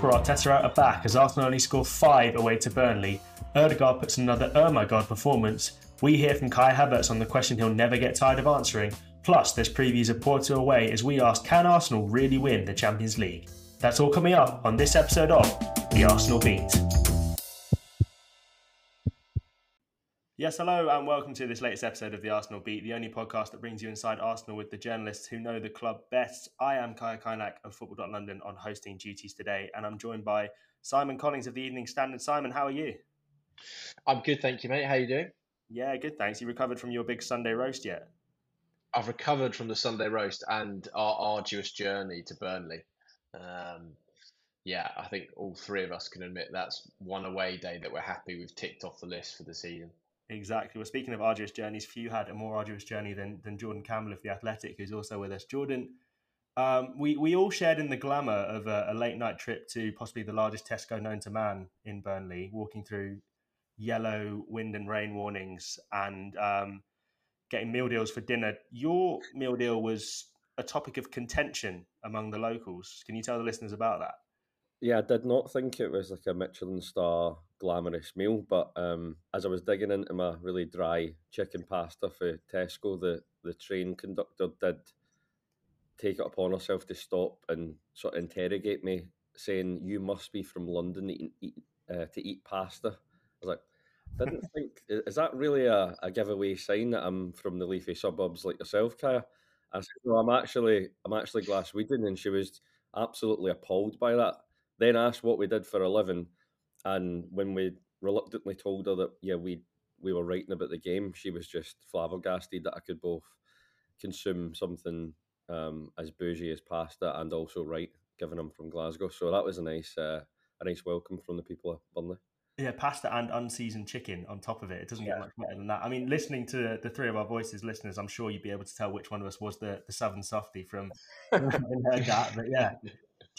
Middlesbrough are out of back as Arsenal only score five away to Burnley. Ødegaard puts another oh my god performance. We hear from Kai Havertz on the question he'll never get tired of answering. Plus, there's previews of Porto away as we ask can Arsenal really win the Champions League? That's all coming up on this episode of The Arsenal Beat. Yes, hello, and welcome to this latest episode of the Arsenal Beat, the only podcast that brings you inside Arsenal with the journalists who know the club best. I am Kaya Kaynak of Football.London on hosting duties today, and I'm joined by Simon Collings of the Evening Standard. Simon, how are you? I'm good, thank you, mate. How are you doing? Yeah, good, thanks. You recovered from your big Sunday roast yet? I've recovered from the Sunday roast and our arduous journey to Burnley. Um, yeah, I think all three of us can admit that's one away day that we're happy we've ticked off the list for the season. Exactly. Well, speaking of arduous journeys, few had a more arduous journey than, than Jordan Campbell of The Athletic, who's also with us. Jordan, um, we, we all shared in the glamour of a, a, late night trip to possibly the largest Tesco known to man in Burnley, walking through yellow wind and rain warnings and um, getting meal deals for dinner. Your meal deal was a topic of contention among the locals. Can you tell the listeners about that? Yeah, I did not think it was like a Michelin star glamorous meal, but um, as I was digging into my really dry chicken pasta for Tesco, the, the train conductor did take it upon herself to stop and sort of interrogate me, saying, "You must be from London eat, eat, uh, to eat pasta." I was like, "Didn't think is that really a, a giveaway sign that I'm from the leafy suburbs like yourself, Kaya?" I said, "No, I'm actually I'm actually Glaswegian," and she was absolutely appalled by that then asked what we did for a living, and when we reluctantly told her that yeah we we were writing about the game, she was just flabbergasted that I could both consume something um, as bougie as pasta and also write, given I'm from Glasgow. So that was a nice uh, a nice welcome from the people of Burnley. Yeah, pasta and unseasoned chicken on top of it. It doesn't yeah. get much better than that. I mean, listening to the three of our voices, listeners, I'm sure you'd be able to tell which one of us was the, the Southern Softy from heard that. But yeah,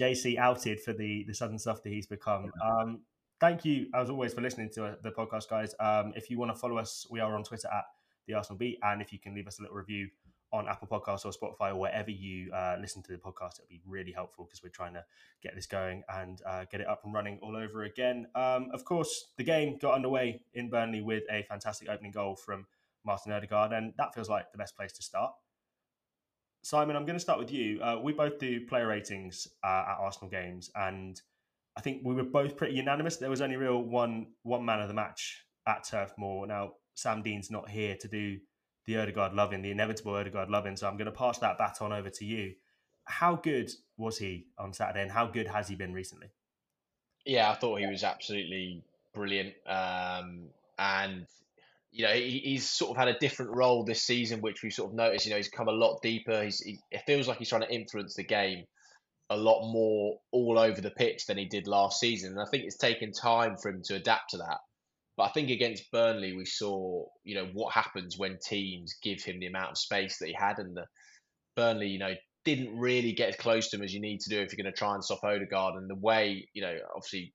JC outed for the the Southern stuff that he's become. Um, thank you, as always, for listening to uh, the podcast, guys. Um, if you want to follow us, we are on Twitter at the Arsenal Beat, and if you can leave us a little review on Apple Podcasts or Spotify or wherever you uh, listen to the podcast, it'd be really helpful because we're trying to get this going and uh, get it up and running all over again. Um, of course, the game got underway in Burnley with a fantastic opening goal from Martin Ødegaard, and that feels like the best place to start. Simon, I'm going to start with you. Uh, we both do player ratings uh, at Arsenal games, and I think we were both pretty unanimous. There was only real one one man of the match at Turf Moor. Now Sam Dean's not here to do the Ødegaard loving, the inevitable Ødegaard loving, so I'm going to pass that baton over to you. How good was he on Saturday, and how good has he been recently? Yeah, I thought he was absolutely brilliant, um, and you know, he, he's sort of had a different role this season, which we sort of noticed. You know, he's come a lot deeper. He's, he, it feels like he's trying to influence the game a lot more all over the pitch than he did last season. And I think it's taken time for him to adapt to that. But I think against Burnley, we saw, you know, what happens when teams give him the amount of space that he had. And the Burnley, you know, didn't really get as close to him as you need to do if you're going to try and stop Ødegaard. And the way, you know, obviously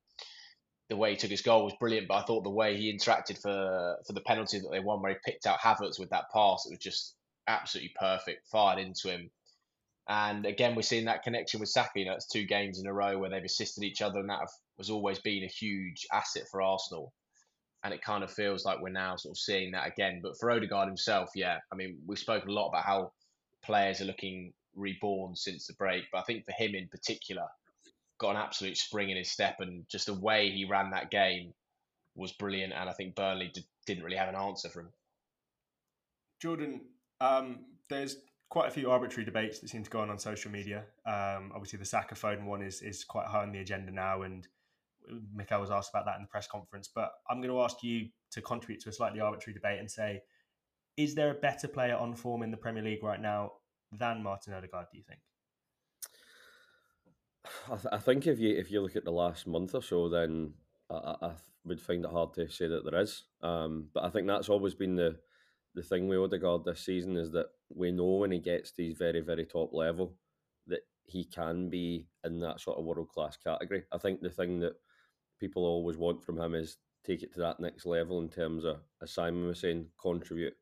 the way he took his goal was brilliant, but I thought the way he interacted for for the penalty that they won, where he picked out Havertz with that pass, it was just absolutely perfect, fired into him. And again, we're seeing that connection with Saka. You know, it's two games in a row where they've assisted each other, and that has always been a huge asset for Arsenal. And it kind of feels like we're now sort of seeing that again. But for Ødegaard himself, yeah, I mean, we've spoken a lot about how players are looking reborn since the break, but I think for him in particular, got an absolute spring in his step, and just the way he ran that game was brilliant. And I think Burnley did, didn't really have an answer for him. Jordan, um, there's quite a few arbitrary debates that seem to go on on social media. Um, obviously, the Foden one is is quite high on the agenda now, and Mikel was asked about that in the press conference. But I'm going to ask you to contribute to a slightly arbitrary debate and say, is there a better player on form in the Premier League right now than Martin Odegaard? Do you think? I, th- I, think if you if you look at the last month or so, then I, I would find it hard to say that there is. Um, but I think that's always been the the thing with Odegaard this season is that we know when he gets to his very very top level that he can be in that sort of world class category. I think the thing that people always want from him is take it to that next level in terms of, as Simon was saying, contribute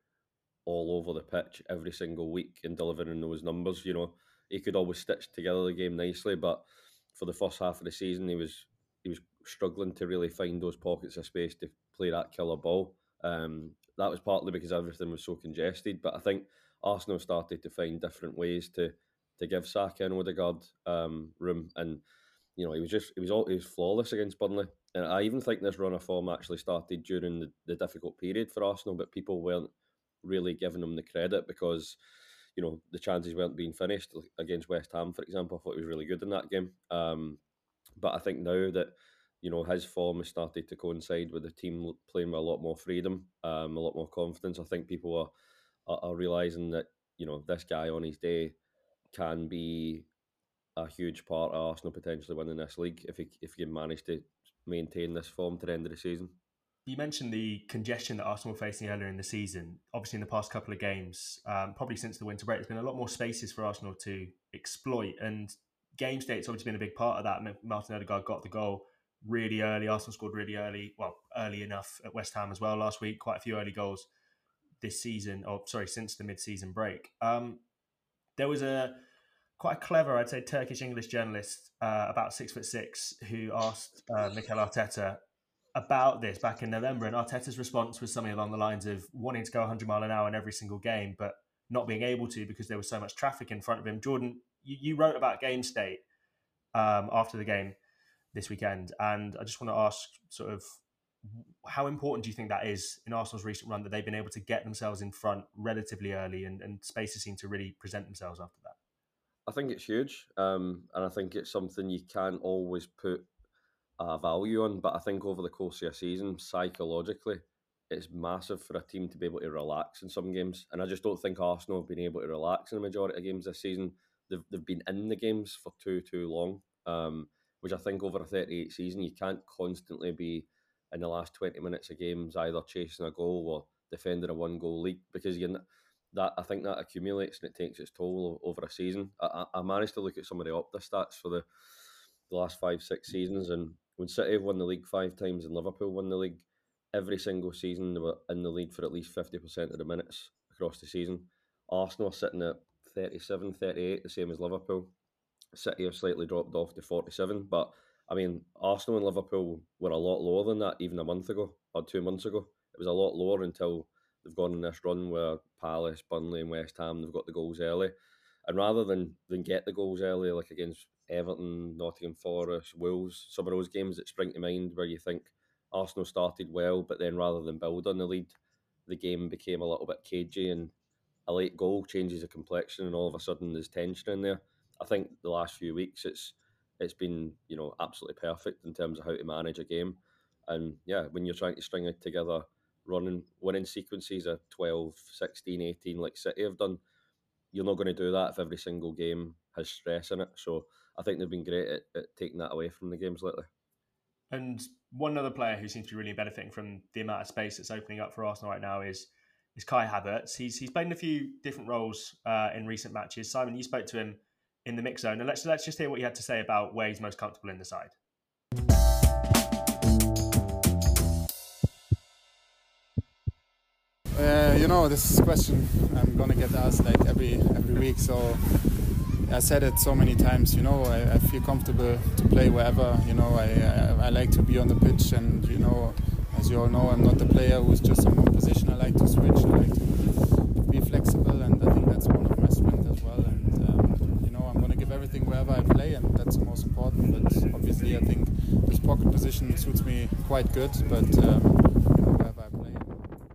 all over the pitch every single week and delivering those numbers. You know, he could always stitch together the game nicely, but for the first half of the season, he was he was struggling to really find those pockets of space to play that killer ball. Um, that was partly because everything was so congested, but I think Arsenal started to find different ways to to give Saka and Odegaard um, room, and you know he was just he was all he was flawless against Burnley, and I even think this run of form actually started during the, the difficult period for Arsenal, but people weren't really giving him the credit because you know the chances weren't being finished against West Ham, for example. I thought he was really good in that game, um, but I think now that you know his form has started to coincide with the team playing with a lot more freedom, um, a lot more confidence. I think people are, are, are realizing that you know this guy on his day can be a huge part of Arsenal potentially winning this league if he if he can manage to maintain this form to the end of the season. You mentioned the congestion that Arsenal were facing earlier in the season. Obviously, in the past couple of games, um, probably since the winter break, there's been a lot more spaces for Arsenal to exploit, and game state's obviously been a big part of that. Martin Odegaard got the goal really early. Arsenal scored really early, well, early enough at West Ham as well last week. Quite a few early goals this season, or sorry, since the mid-season break. Um, there was a quite a clever, I'd say, Turkish English journalist, uh, about six foot six, who asked uh, Mikel Arteta about this back in November, and Arteta's response was something along the lines of wanting to go 100 mile an hour in every single game, but not being able to because there was so much traffic in front of him. Jordan, you, you wrote about game state um, after the game this weekend, and I just want to ask, sort of, how important do you think that is in Arsenal's recent run that they've been able to get themselves in front relatively early, and, and spaces seem to really present themselves after that? I think it's huge, um, and I think it's something you can't always put a value on. But I think over the course of a season, psychologically, it's massive for a team to be able to relax in some games. And I just don't think Arsenal have been able to relax in the majority of games this season. They've, they've been in the games for too, too long, um, which I think over a 38 season, you can't constantly be in the last 20 minutes of games either chasing a goal or defending a one goal lead because you're that I think that accumulates and it takes its toll over a season. I, I managed to look at some of the Opta stats for the, the last five, six seasons, and when City have won the league five times and Liverpool won the league, every single season they were in the league for at least 50% of the minutes across the season. Arsenal are sitting at 37, 38, the same as Liverpool. City have slightly dropped off to 47, but I mean, Arsenal and Liverpool were a lot lower than that even a month ago or two months ago. It was a lot lower until they've gone on this run where Palace, Burnley, and West Ham they've got the goals early, and rather than than get the goals early like against Everton, Nottingham Forest, Wolves, some of those games that spring to mind where you think Arsenal started well, but then rather than build on the lead, the game became a little bit cagey and a late goal changes the complexion and all of a sudden there's tension in there. I think the last few weeks it's it's been, you know, absolutely perfect in terms of how to manage a game. And yeah, when you're trying to string it together running winning sequences of 12, 16, 18 like City have done, you're not going to do that if every single game has stress in it. So I think they've been great at, at taking that away from the games lately. And one other player who seems to be really benefiting from the amount of space that's opening up for Arsenal right now is is Kai Havertz. He's he's played in a few different roles uh, in recent matches. Simon, you spoke to him in the mix zone, and let's let's just hear what you had to say about where he's most comfortable in the side. Uh, you know, this question I'm gonna get asked like every every week. So I said it so many times. You know, I, I feel comfortable to play wherever. You know, I, I, I like to be on the pitch, and you know, as you all know, I'm not the player who's just in one position. I like to switch. I like to be flexible, and I think that's one of my strengths as well. And um, you know, I'm gonna give everything wherever I play, and that's the most important. But obviously, I think this pocket position suits me quite good. But um,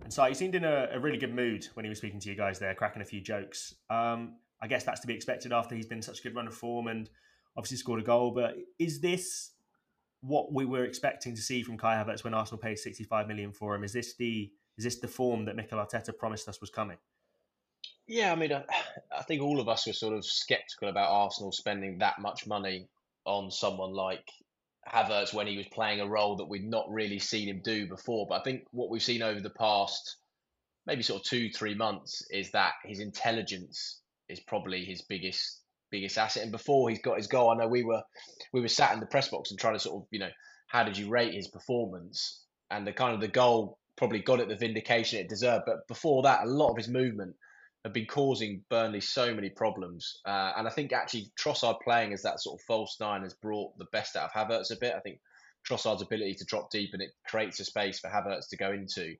and so he seemed in a, a, really good mood when he was speaking to you guys there, cracking a few jokes. Um, I guess that's to be expected after he's been such a good run of form and obviously scored a goal. But is this what we were expecting to see from Kai Havertz when Arsenal paid 65 million for him? Is this the is this the form that Mikel Arteta promised us was coming? Yeah, I mean, I, I think all of us were sort of sceptical about Arsenal spending that much money on someone like Havertz when he was playing a role that we'd not really seen him do before. But I think what we've seen over the past maybe sort of two, three months is that his intelligence is probably his biggest biggest asset. And before he's got his goal, I know we were we were sat in the press box and trying to sort of, you know, how did you rate his performance? And the kind of the goal probably got it the vindication it deserved. But before that, a lot of his movement have been causing Burnley so many problems. Uh, and I think actually Trossard playing as that sort of false nine has brought the best out of Havertz a bit. I think Trossard's ability to drop deep and it creates a space for Havertz to go into.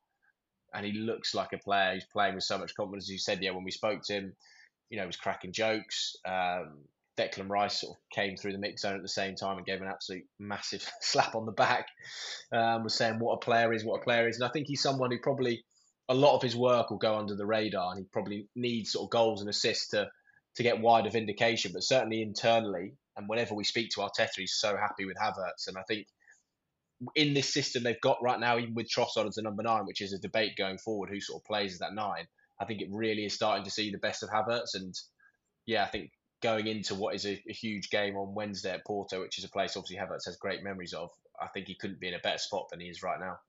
And he looks like a player. He's playing with so much confidence. You said, yeah, when we spoke to him, you know, he was cracking jokes. Um, Declan Rice sort of came through the mix zone at the same time and gave an absolute massive slap on the back. Um, was saying what a player is, what a player is, and I think he's someone who probably a lot of his work will go under the radar, and he probably needs sort of goals and assists to to get wider vindication. But certainly internally, and whenever we speak to Arteta, he's so happy with Havertz, and I think in this system they've got right now, even with Trossard as the number nine, which is a debate going forward, who sort of plays as that nine. I think it really is starting to see the best of Havertz, and yeah, I think going into what is a, a, huge game on Wednesday at Porto, which is a place obviously Havertz has great memories of. I think he couldn't be in a better spot than he is right now.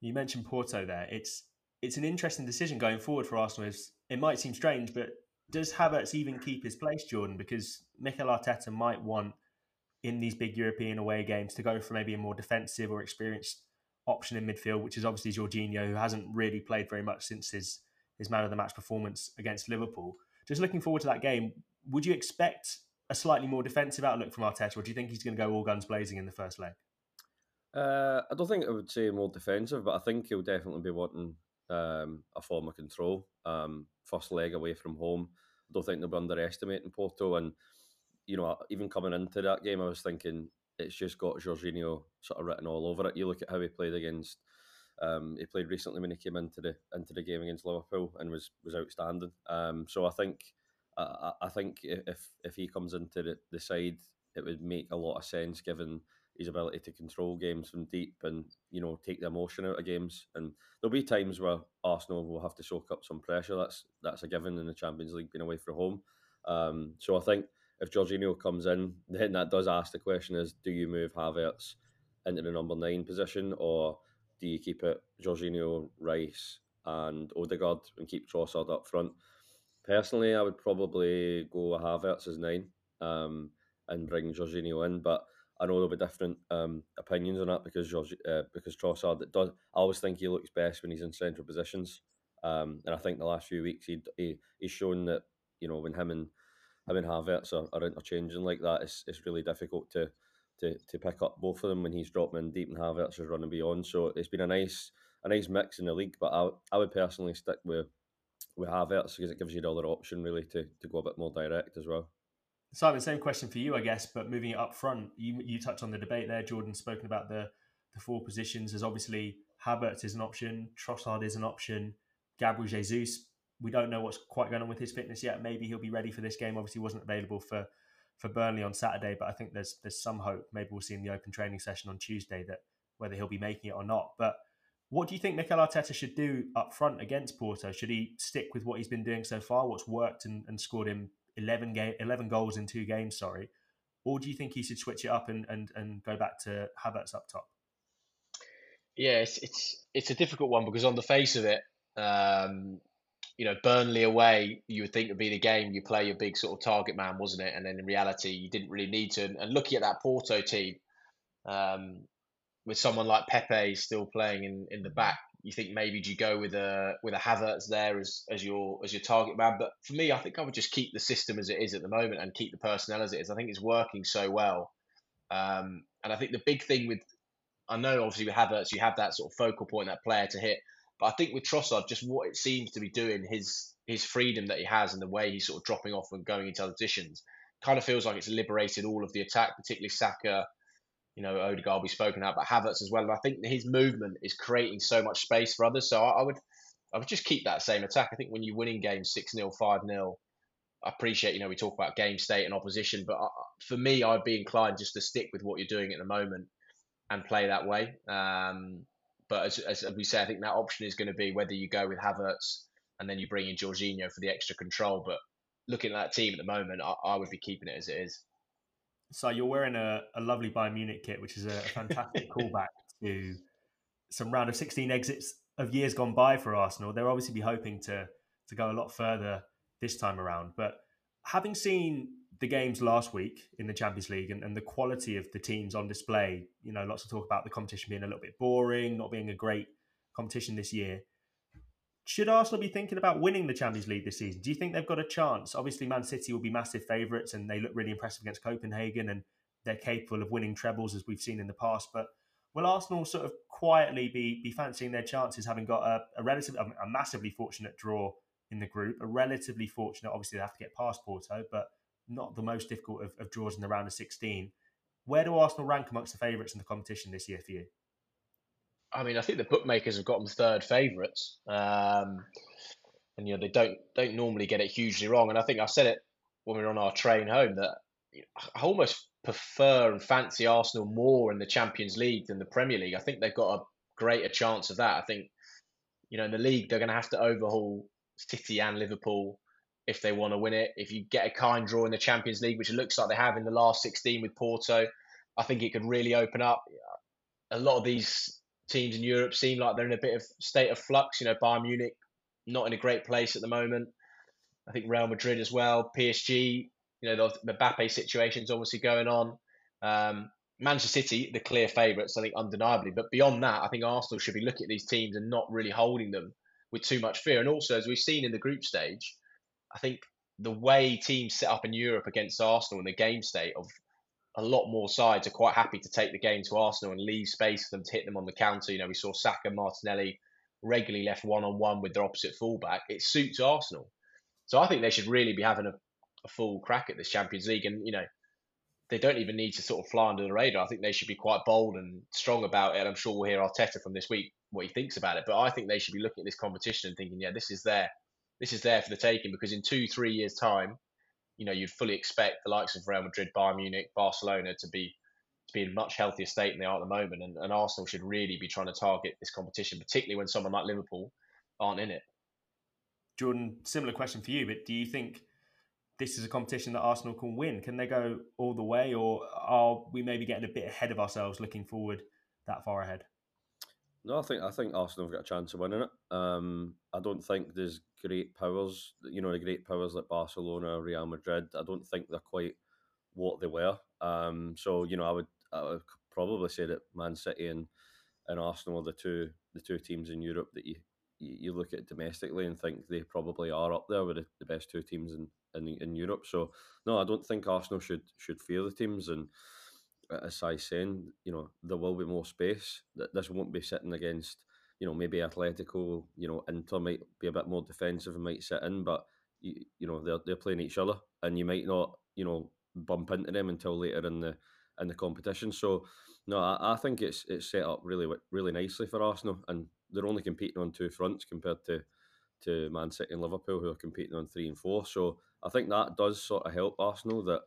You mentioned Porto there. It's it's an interesting decision going forward for Arsenal. It might seem strange, but does Havertz even keep his place, Jordan? Because Mikel Arteta might want in these big European away games to go for maybe a more defensive or experienced option in midfield, which is obviously Jorginho, who hasn't really played very much since his his man of the match performance against Liverpool. Just looking forward to that game, would you expect a slightly more defensive outlook from Arteta, or do you think he's going to go all guns blazing in the first leg? Uh, I don't think I would say more defensive, but I think he'll definitely be wanting um, a form of control. Um, first leg away from home. I don't think they'll be underestimating Porto. And, you know, even coming into that game, I was thinking it's just got Jorginho sort of written all over it. You look at how he played against. Um, he played recently when he came into the into the game against Liverpool and was was outstanding. Um, so I think I, I think if if he comes into the, the side, it would make a lot of sense given his ability to control games from deep and you know take the emotion out of games. And there'll be times where Arsenal will have to soak up some pressure. That's that's a given in the Champions League being away from home. Um, so I think if Jorginho comes in, then that does ask the question: Is do you move Havertz into the number nine position, or do you keep it Jorginho, Rice, and Odegaard and keep Trossard up front? Personally, I would probably go Havertz as nine um, and bring Jorginho in, but I know there'll be different um, opinions on that because George, uh, because Trossard does. I always think he looks best when he's in central positions, um, and I think the last few weeks he, he he's shown that you know when him and him and Havertz are, are interchanging like that, it's it's really difficult to to to pick up both of them when he's dropping in deep and Havertz is running beyond. So it's been a nice a nice mix in the league, but I I would personally stick with with Havertz because it gives you the other option really to, to go a bit more direct as well. Simon, same question for you, I guess, but moving it up front, you you touched on the debate there. Jordan spoken about the the four positions. As obviously Havertz is an option, Trossard is an option, Gabriel Jesus. We don't know what's quite going on with his fitness yet. Maybe he'll be ready for this game. Obviously, wasn't available for for Burnley on Saturday, but I think there's there's some hope. Maybe we'll see in the open training session on Tuesday that whether he'll be making it or not. But what do you think Mikel Arteta should do up front against Porto? Should he stick with what he's been doing so far, what's worked and, and scored him 11, game, 11 goals in two games, sorry? Or do you think he should switch it up and, and, and go back to Havertz up top? Yeah, it's, it's, it's a difficult one because on the face of it, um, you know, Burnley away, you would think would be the game you play your big sort of target man, wasn't it? And then in reality, you didn't really need to. And, looking at that Porto team, um, with someone like Pepe still playing in, in the back, you think maybe do you go with a with a Havertz there as as your as your target man? But for me, I think I would just keep the system as it is at the moment and keep the personnel as it is. I think it's working so well, um, and I think the big thing with I know obviously with Havertz you have that sort of focal point, that player to hit, but I think with Trossard, just what it seems to be doing, his his freedom that he has and the way he's sort of dropping off and going into other positions, kind of feels like it's liberated all of the attack, particularly Saka you know, Odegaard we spoken about, but Havertz as well. And I think his movement is creating so much space for others. So I, I would, I would just keep that same attack. I think when you're winning games six 0 five 0 I appreciate you know we talk about game state and opposition, but I, for me, I'd be inclined just to stick with what you're doing at the moment and play that way. Um, but as, as we say, I think that option is going to be whether you go with Havertz and then you bring in Jorginho for the extra control. But looking at that team at the moment, I, I would be keeping it as it is. So you're wearing a, a lovely Bayern Munich kit, which is a fantastic callback to some round of 16 exits of years gone by for Arsenal. They'll obviously be hoping to to go a lot further this time around. But having seen the games last week in the Champions League and, and the quality of the teams on display, you know, lots of talk about the competition being a little bit boring, not being a great competition this year. Should Arsenal be thinking about winning the Champions League this season? Do you think they've got a chance? Obviously, Man City will be massive favourites and they look really impressive against Copenhagen and they're capable of winning trebles as we've seen in the past. But will Arsenal sort of quietly be be fancying their chances, having got a, a relative, a, a massively fortunate draw in the group, a relatively fortunate, obviously they have to get past Porto, but not the most difficult of, of draws in the round of 16. Where do Arsenal rank amongst the favourites in the competition this year for you? I mean, I think the bookmakers have got them third favourites, um, and you know they don't don't normally get it hugely wrong. And I think I said it when we were on our train home that I almost prefer and fancy Arsenal more in the Champions League than the Premier League. I think they've got a greater chance of that. I think you know in the league they're going to have to overhaul City and Liverpool if they want to win it. If you get a kind draw in the Champions League, which it looks like they have in the last 16 with Porto, I think it could really open up. A lot of these teams in Europe seem like they're in a bit of state of flux. You know, Bayern Munich not in a great place at the moment. I think Real Madrid as well. PSG, you know, the, Mbappe situation is obviously going on. Um, Manchester City, the clear favourites, I think, undeniably. But beyond that, I think Arsenal should be looking at these teams and not really holding them with too much fear. And also, as we've seen in the group stage, I think the way teams set up in Europe against Arsenal in the game state of a lot more sides are quite happy to take the game to Arsenal and leave space for them to hit them on the counter. You know, we saw Saka, Martinelli regularly left one on one with their opposite fullback. It suits Arsenal. So I think they should really be having a, a full crack at this Champions League. And, you know, they don't even need to sort of fly under the radar. I think they should be quite bold and strong about it. And I'm sure we'll hear Arteta from this week what he thinks about it. But I think they should be looking at this competition and thinking, yeah, this is there. This is there for the taking because in two, three years' time, you know, you'd fully expect the likes of Real Madrid, Bayern Munich, Barcelona to be to be in a much healthier state than they are at the moment. And, and Arsenal should really be trying to target this competition, particularly when someone like Liverpool aren't in it. Jordan, similar question for you, but do you think this is a competition that Arsenal can win? Can they go all the way, or are we maybe getting a bit ahead of ourselves looking forward that far ahead? No, I think I think Arsenal have got a chance of winning it. Um, I don't think there's great powers, you know, the great powers like Barcelona, Real Madrid. I don't think they're quite what they were. Um, so you know, I would I would probably say that Man City and and Arsenal are the two the two teams in Europe that you you look at domestically and think they probably are up there with the, best two teams in, in in Europe. So no, I don't think Arsenal should should fear the teams and as I saying, you know, there will be more space. That this won't be sitting against, you know, maybe Atletico, you know, Inter might be a bit more defensive and might sit in, but you, you know they're they're playing each other, and you might not, you know, bump into them until later in the in the competition. So, no, I, I think it's it's set up really really nicely for Arsenal, and they're only competing on two fronts compared to to Man City and Liverpool, who are competing on three and four. So I think that does sort of help Arsenal that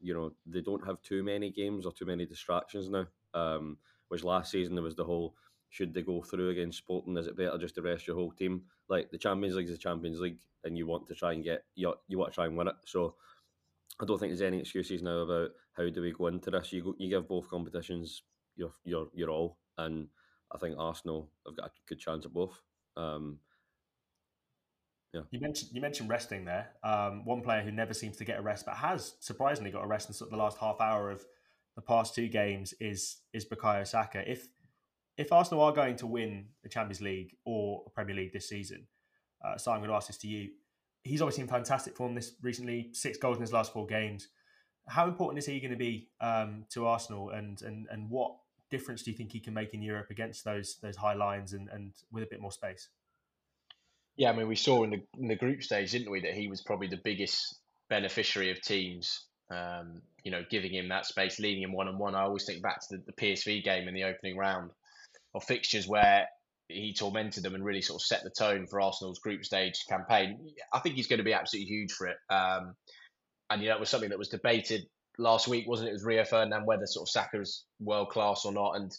you know they don't have too many games or too many distractions now. Um, which last season there was the whole should they go through against Sporting, is it better just to rest your whole team? Like the Champions League is the Champions League, and you want to try and get you you want to try and win it. So I don't think there's any excuses now about how do we go into this. You go, you give both competitions your your your all, and I think Arsenal have got a good chance at both. Um, yeah. You mentioned you mentioned resting there. Um, one player who never seems to get a rest, but has surprisingly got a rest in sort of the last half hour of the past two games is is Bukayo Saka. If if Arsenal are going to win the Champions League or a Premier League this season, uh, so I'm going to ask this to you. He's obviously in fantastic form this recently, six goals in his last four games. How important is he going to be um, to Arsenal, and and and what difference do you think he can make in Europe against those those high lines and and with a bit more space? Yeah, I mean, we saw in the in the group stage, didn't we, that he was probably the biggest beneficiary of teams, um, you know, giving him that space, leading him one on one. I always think back to the, the PSV game in the opening round of fixtures where he tormented them and really sort of set the tone for Arsenal's group stage campaign. I think he's going to be absolutely huge for it. Um, and you know, it was something that was debated last week, wasn't it? It was Rio Ferdinand whether sort of Saka's world class or not, and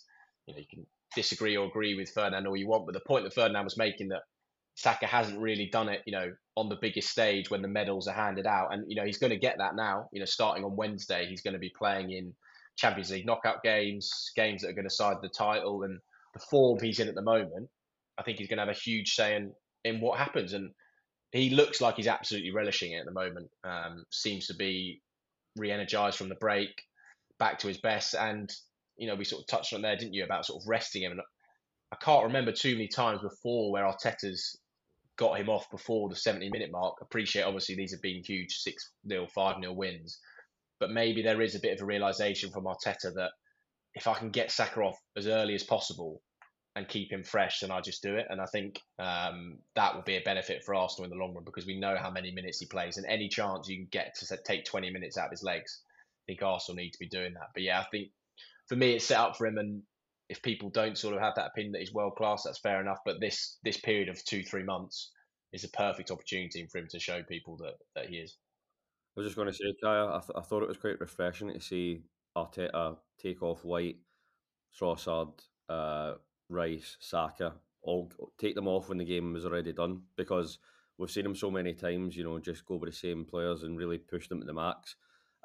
you know, you can disagree or agree with Ferdinand all you want, but the point that Ferdinand was making that Saka hasn't really done it, you know, on the biggest stage when the medals are handed out. And, you know, he's going to get that now, you know, starting on Wednesday. He's going to be playing in Champions League knockout games, games that are going to decide the title. And the form he's in at the moment, I think he's going to have a huge say in, in what happens. And he looks like he's absolutely relishing it at the moment. Um, seems to be re energized from the break, back to his best. And, you know, we sort of touched on there, didn't you, about sort of resting him. And I can't remember too many times before where Arteta's got him off before the 70 minute mark. Appreciate, obviously, these have been huge 6 0, 5 0 wins. But maybe there is a bit of a realization from Arteta that if I can get Saka off as early as possible and keep him fresh, then I just do it. And I think um, that will be a benefit for Arsenal in the long run because we know how many minutes he plays, and any chance you can get to take 20 minutes out of his legs, I think Arsenal need to be doing that. But yeah, I think for me, it's set up for him. And if people don't sort of have that opinion that he's world class, that's fair enough. But this this period of two three months is a perfect opportunity for him to show people that that he is. I was just going to say, Kaya, I, th- I thought it was quite refreshing to see Arteta take off White, Trossard, uh, Rice, Saka, all take them off when the game was already done because we've seen him so many times, you know, just go with the same players and really push them to the max.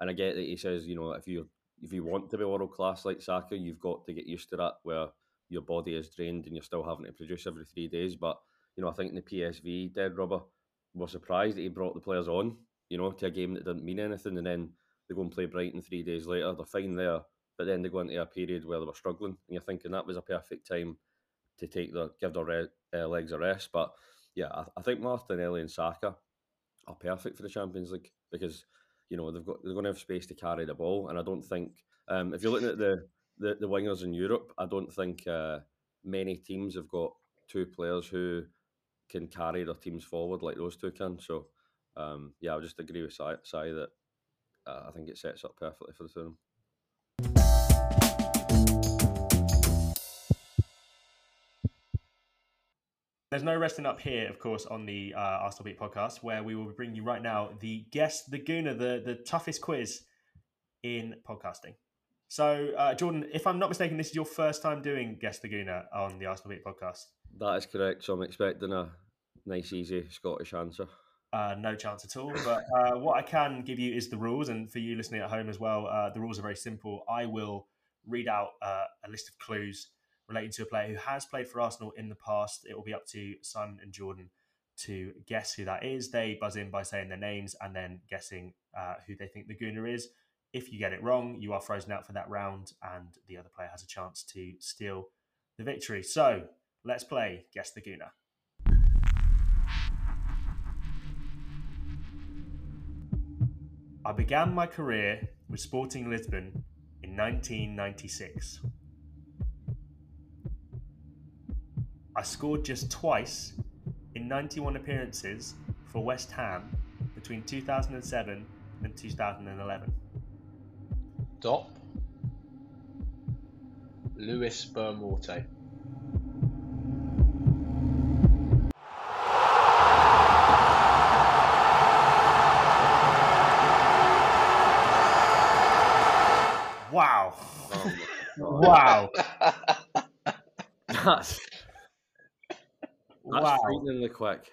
And I get that he says, you know, if you if you want to be world class like Saka, you've got to get used to that where your body is drained and you're still having to produce every three days. But you know, I think in the PSV dead rubber, we're surprised that he brought the players on, you know, to a game that didn't mean anything, and then they go and play Brighton three days later. They're fine there, but then they go into a period where they were struggling, and you're thinking that was a perfect time to take the give their re- uh, legs a rest. But yeah, I, I think Martinelli and Saka are perfect for the Champions League because you know they've got they're going to have space to carry the ball, and I don't think um, if you're looking at the, the the wingers in Europe, I don't think uh, many teams have got two players who can carry their teams forward like those two can. So um, yeah, I would just agree with Si, Si that uh, I think it sets up perfectly for the two. There's no resting up here, of course, on the uh, Arsenal Beat podcast, where we will be bringing you right now the guest, the Gooner, the, the toughest quiz in podcasting. So, uh, Jordan, if I'm not mistaken, this is your first time doing Guess the Gooner on the Arsenal Beat podcast. That is correct. So I'm expecting a nice, easy Scottish answer. Uh, no chance at all. But uh, what I can give you is the rules, and for you listening at home as well, uh, the rules are very simple. I will read out uh, a list of clues relating to a player who has played for Arsenal in the past. It will be up to Simon and Jordan to guess who that is. They buzz in by saying their names and then guessing uh, who they think the Gooner is. If you get it wrong, you are frozen out for that round, and the other player has a chance to steal the victory. So let's play Guess the Gooner. I began my career with Sporting Lisbon in 1996. I scored just twice in 91 appearances for West Ham between 2007 and 2011. Dop. Luis Boa Morte. Wow. Oh Wow. That's that's Wow. frighteningly quick.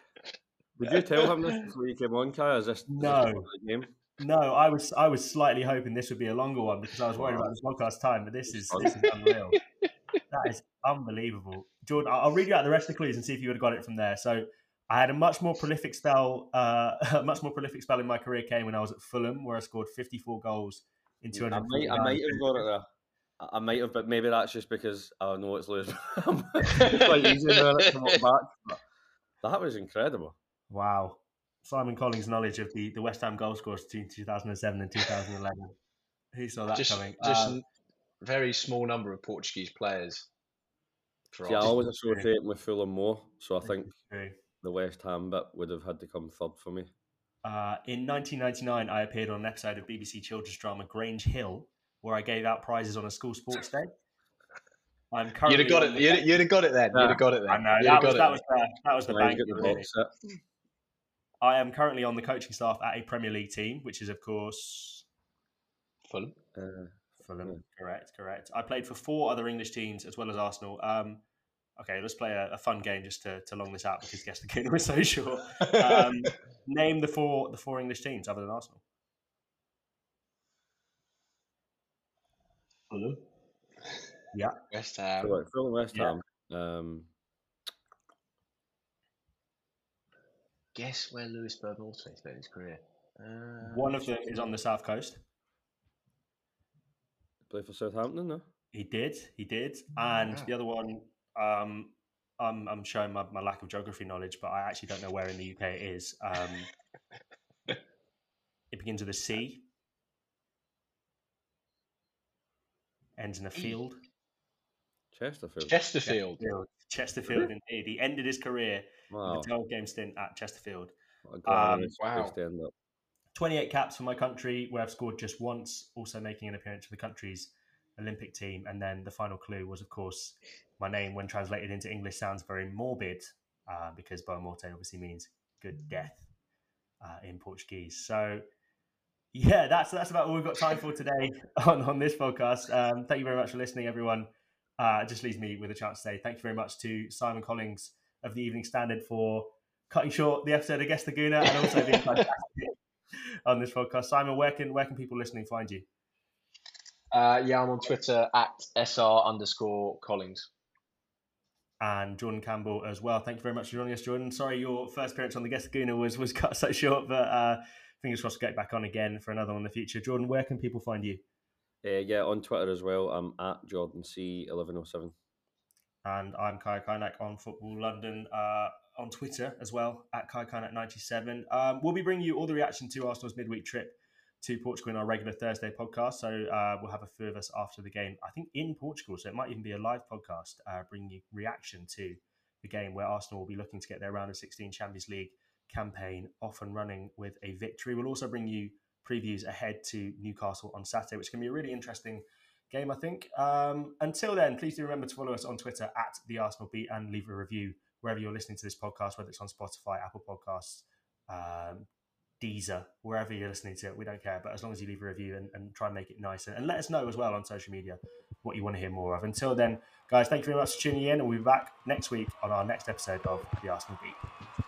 Did you tell him this before you came on, Kai? Is this is this No. the game? No, I was I was slightly hoping this would be a longer one because I was worried about this podcast time, but this is this is unreal. That is unbelievable. Jordan, I'll I'll read you out the rest of the clues and see if you would have got it from there. So I had a much more prolific spell, uh, a much more prolific spell in my career came when I was at Fulham, where I scored 54 goals in I 200. might, I might have got it there. I- I might have, but maybe that's just because I know it's Luis. it's quite easy doing it to look back. That was incredible. Wow. Simon Collings' knowledge of the, the West Ham goal scores between 2007 and 2011. Who saw that just coming? just Um, n- very small number of Portuguese players. For See, I Arsenal. always associate him with Fulham more, so I think the West Ham bit would have had to come third for me. Uh, in 1999, I appeared on an episode of BBC children's drama Grange Hill, where I gave out prizes on a school sports day. I'm currently You'd have got it. the- You'd, you'd have got it then. Yeah. You'd have got it then. I know that was, that was the that was the Now you bank. the really. box set. I am currently on the coaching staff at a Premier League team, which is of course Fulham. Uh, Fulham. Yeah. Correct, correct. I played for four other English teams as well as Arsenal. Um, okay, let's play a, a fun game just to, to long this out because guess the game was so short. Um, name the four the four English teams other than Arsenal. Fulham. Yeah. West Ham. so, like, Fulham, West Yeah. Ham. Um, Guess where Luis Boa Morte spent his career. Uh, One of them is on the south coast. play for Southampton, no? He did, he did, and wow. the other one, um, I'm, I'm showing my, my lack of geography knowledge, but I actually don't know where in the UK it is. Um, it begins with a C, ends in a field. Chesterfield. Chesterfield. Chesterfield, Chesterfield indeed. He ended his career Wow. with a 12 game stint at Chesterfield. What a glamorous Um, wow. to end up. 28 caps for my country, where I've scored just once, also making an appearance for the country's Olympic team. And then the final clue was, of course, my name, when translated into English, sounds very morbid uh, because Boa Morte obviously means good death uh, in Portuguese. So, yeah, that's that's about all we've got time for today on, on this podcast. Um, thank you very much for listening, everyone. Uh, it just leaves me with a chance to say thank you very much to Simon Collings of the Evening Standard for cutting short the episode of Guess the Gooner and also being fantastic on this podcast. Simon, where can where can people listening find you? Uh, yeah, I'm on Twitter at sr underscore Collings. And Jordan Campbell as well. Thank you very much for joining us, Jordan. Sorry your first appearance on the Guess the Gooner was was cut so short, but uh, fingers crossed to get back on again for another one in the future. Jordan, where can people find you? Uh, yeah, on Twitter as well. I'm at Jordan C eleven oh seven. And I'm Kaya Kaynak on Football London uh, on Twitter as well, at Kai Kynak97. Um, we'll be bringing you all the reaction to Arsenal's midweek trip to Portugal in our regular Thursday podcast. So uh, we'll have a few of us after the game, I think in Portugal. So it might even be a live podcast uh, bringing you reaction to the game where Arsenal will be looking to get their round of 16 Champions League campaign off and running with a victory. We'll also bring you previews ahead to Newcastle on Saturday, which can be a really interesting game, I think. Um, until then, please do remember to follow us on Twitter at the Arsenal Beat and leave a review wherever you're listening to this podcast, whether it's on Spotify, Apple Podcasts, um, Deezer, wherever you're listening to it. We don't care, but as long as you leave a review and, and try and make it nice and, and let us know as well on social media what you want to hear more of. Until then, guys, thank you very much for tuning in, and we'll be back next week on our next episode of the Arsenal Beat.